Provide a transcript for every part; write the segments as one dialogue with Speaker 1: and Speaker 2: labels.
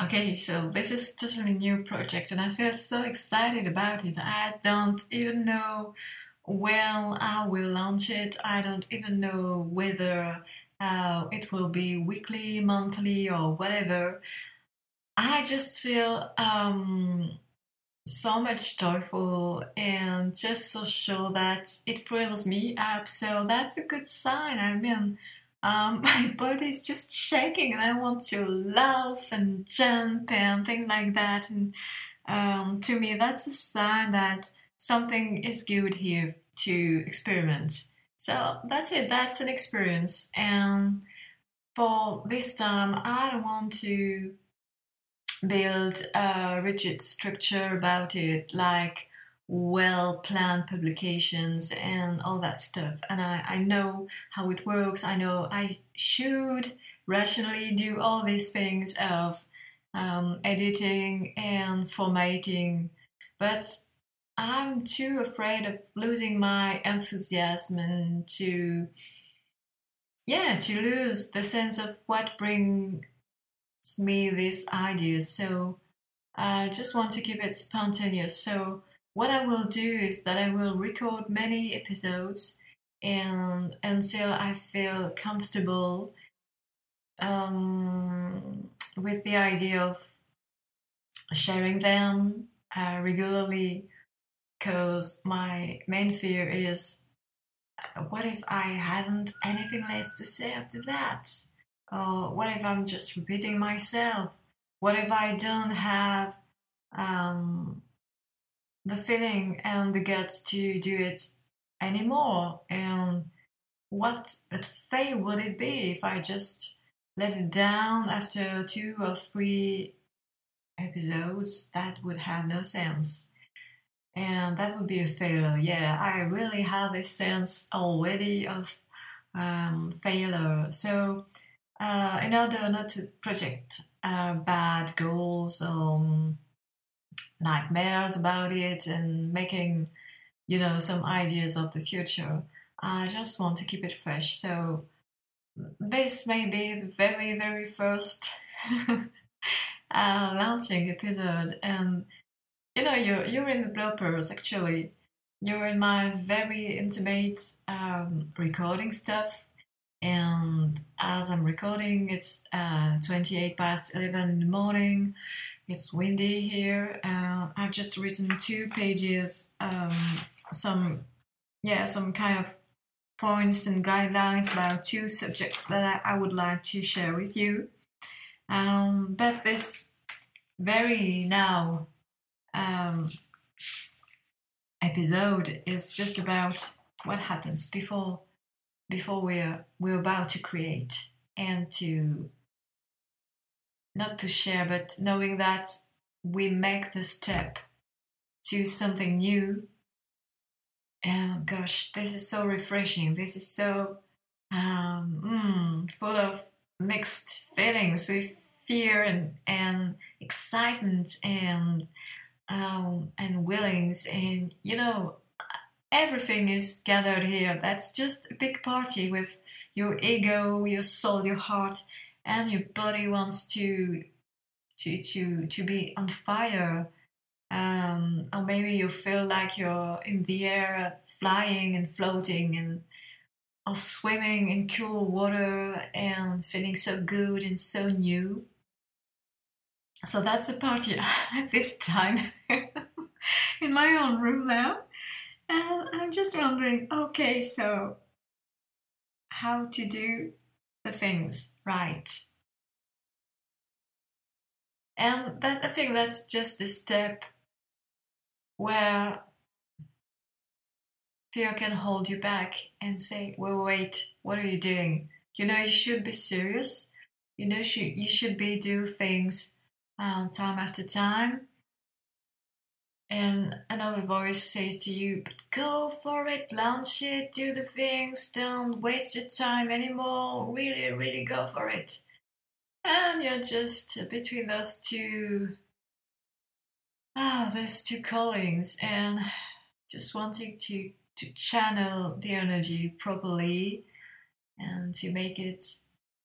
Speaker 1: Okay, so this is totally new project and I feel so excited about it. I don't even know when I will launch it. I don't even know whether uh, it will be weekly, monthly, or whatever. I just feel um, so much joyful and just so sure that it fills me up. So that's a good sign. I mean, um, my body is just shaking and I want to laugh and jump and things like that. And um, to me, that's a sign that something is good here to experiment. So that's it, that's an experience. And for this time, I don't want to build a rigid structure about it, like well planned publications and all that stuff. And I, I know how it works. I know I should rationally do all these things of um, editing and formatting, but I'm too afraid of losing my enthusiasm and to, yeah, to lose the sense of what brings me these ideas. So I just want to keep it spontaneous. So what I will do is that I will record many episodes and until I feel comfortable um, with the idea of sharing them uh, regularly because my main fear is uh, what if I haven't anything less to say after that? Or what if I'm just repeating myself? What if I don't have um, the feeling and the guts to do it anymore. And what a fail would it be if I just let it down after two or three episodes? That would have no sense. And that would be a failure. Yeah, I really have this sense already of um, failure. So, uh, in order not to project uh, bad goals, um, nightmares about it and making, you know, some ideas of the future. I just want to keep it fresh. So this may be the very, very first uh, launching episode, and you know, you're you're in the bloopers actually. You're in my very intimate um, recording stuff, and as I'm recording, it's uh, 28 past 11 in the morning it's windy here. Uh, I've just written two pages, um, some, yeah, some kind of points and guidelines about two subjects that I, would like to share with you. Um, but this very now um, episode is just about what happens before before we're we're about to create and to not to share, but knowing that we make the step to something new. And gosh, this is so refreshing. This is so um, mm, full of mixed feelings with fear and, and excitement and um, and willings and you know everything is gathered here. That's just a big party with your ego, your soul, your heart, and your body wants to to to to be on fire. Um, or maybe you feel like you're in the air flying and floating and or swimming in cool water and feeling so good and so new. So that's the party at this time in my own room now. And i'm just wondering okay so how to do the things right. And that I think that's just the step where fear can hold you back and say, well, wait, what are you doing? You know, you should be serious. You know, you should be do things um, time after time and another voice says to you, but go for it, launch it, do the things, don't waste your time anymore, really, really go for it. And you're just between those two, ah, those two callings, and just wanting to, to channel the energy properly and to make it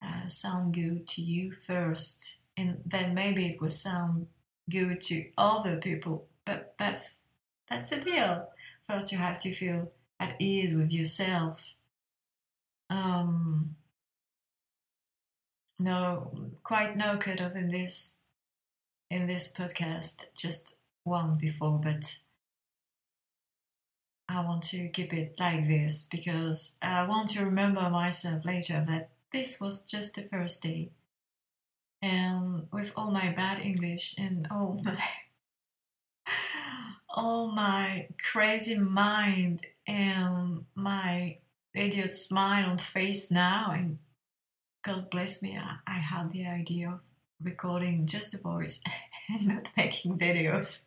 Speaker 1: uh, sound good to you first and then maybe it will sound good to other people but that's that's a deal first you have to feel at ease with yourself. Um no quite no cut off in this in this podcast just one before but i want to keep it like this because i want to remember myself later that this was just the first day. And with all my bad english and all my all my crazy mind and my idiot smile on face now and god bless me I, I had the idea of recording just the voice and not making videos.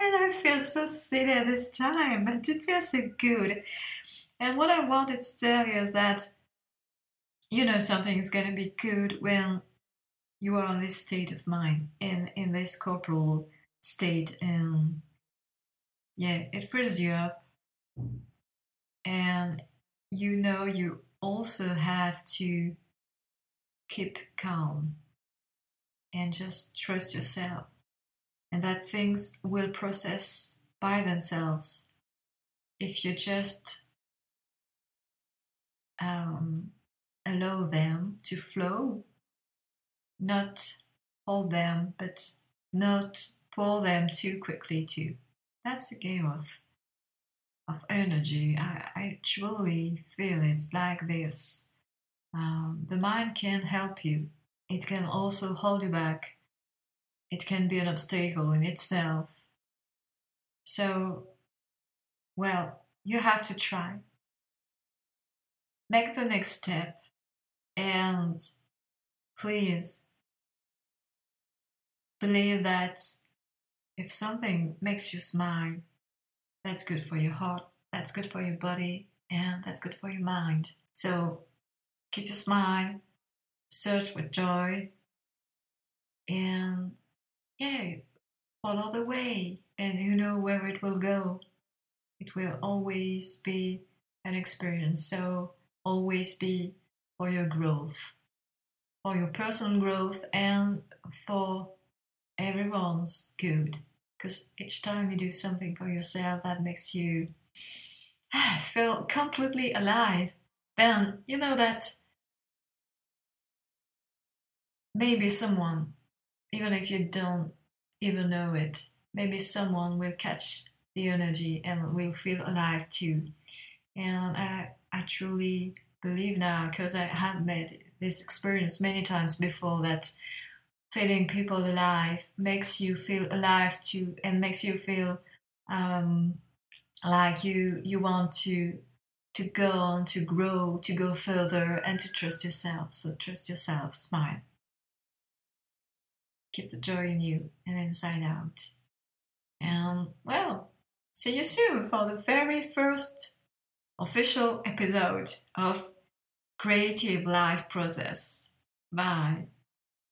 Speaker 1: And i feel so silly at this time but it feels so good. And what i wanted to tell you is that you know something is going to be good when you are in this state of mind in in this corporal state and yeah it frees you up. And you know you also have to keep calm and just trust yourself. And that things will process by themselves if you just um, allow them to flow. Not hold them but not pull them too quickly too that's a game of of energy. I, I truly feel it's like this. Um, the mind can help you. It can also hold you back. It can be an obstacle in itself. So, well, you have to try. Make the next step and please believe that if something makes you smile, that's good for your heart, that's good for your body, and that's good for your mind. So keep your smile, search for joy, and yeah, follow the way, and you know where it will go. It will always be an experience, so always be for your growth, for your personal growth, and for everyone's good because each time you do something for yourself that makes you feel completely alive, then you know that maybe someone, even if you don't even know it, maybe someone will catch the energy and will feel alive too. And I, I truly believe now, because I have made this experience many times before, that feeling people alive makes you feel alive too and makes you feel um, like you you want to to go on to grow to go further and to trust yourself. So trust yourself smile. Keep the joy in you and inside out. And well see you soon for the very first official episode of creative life process. Bye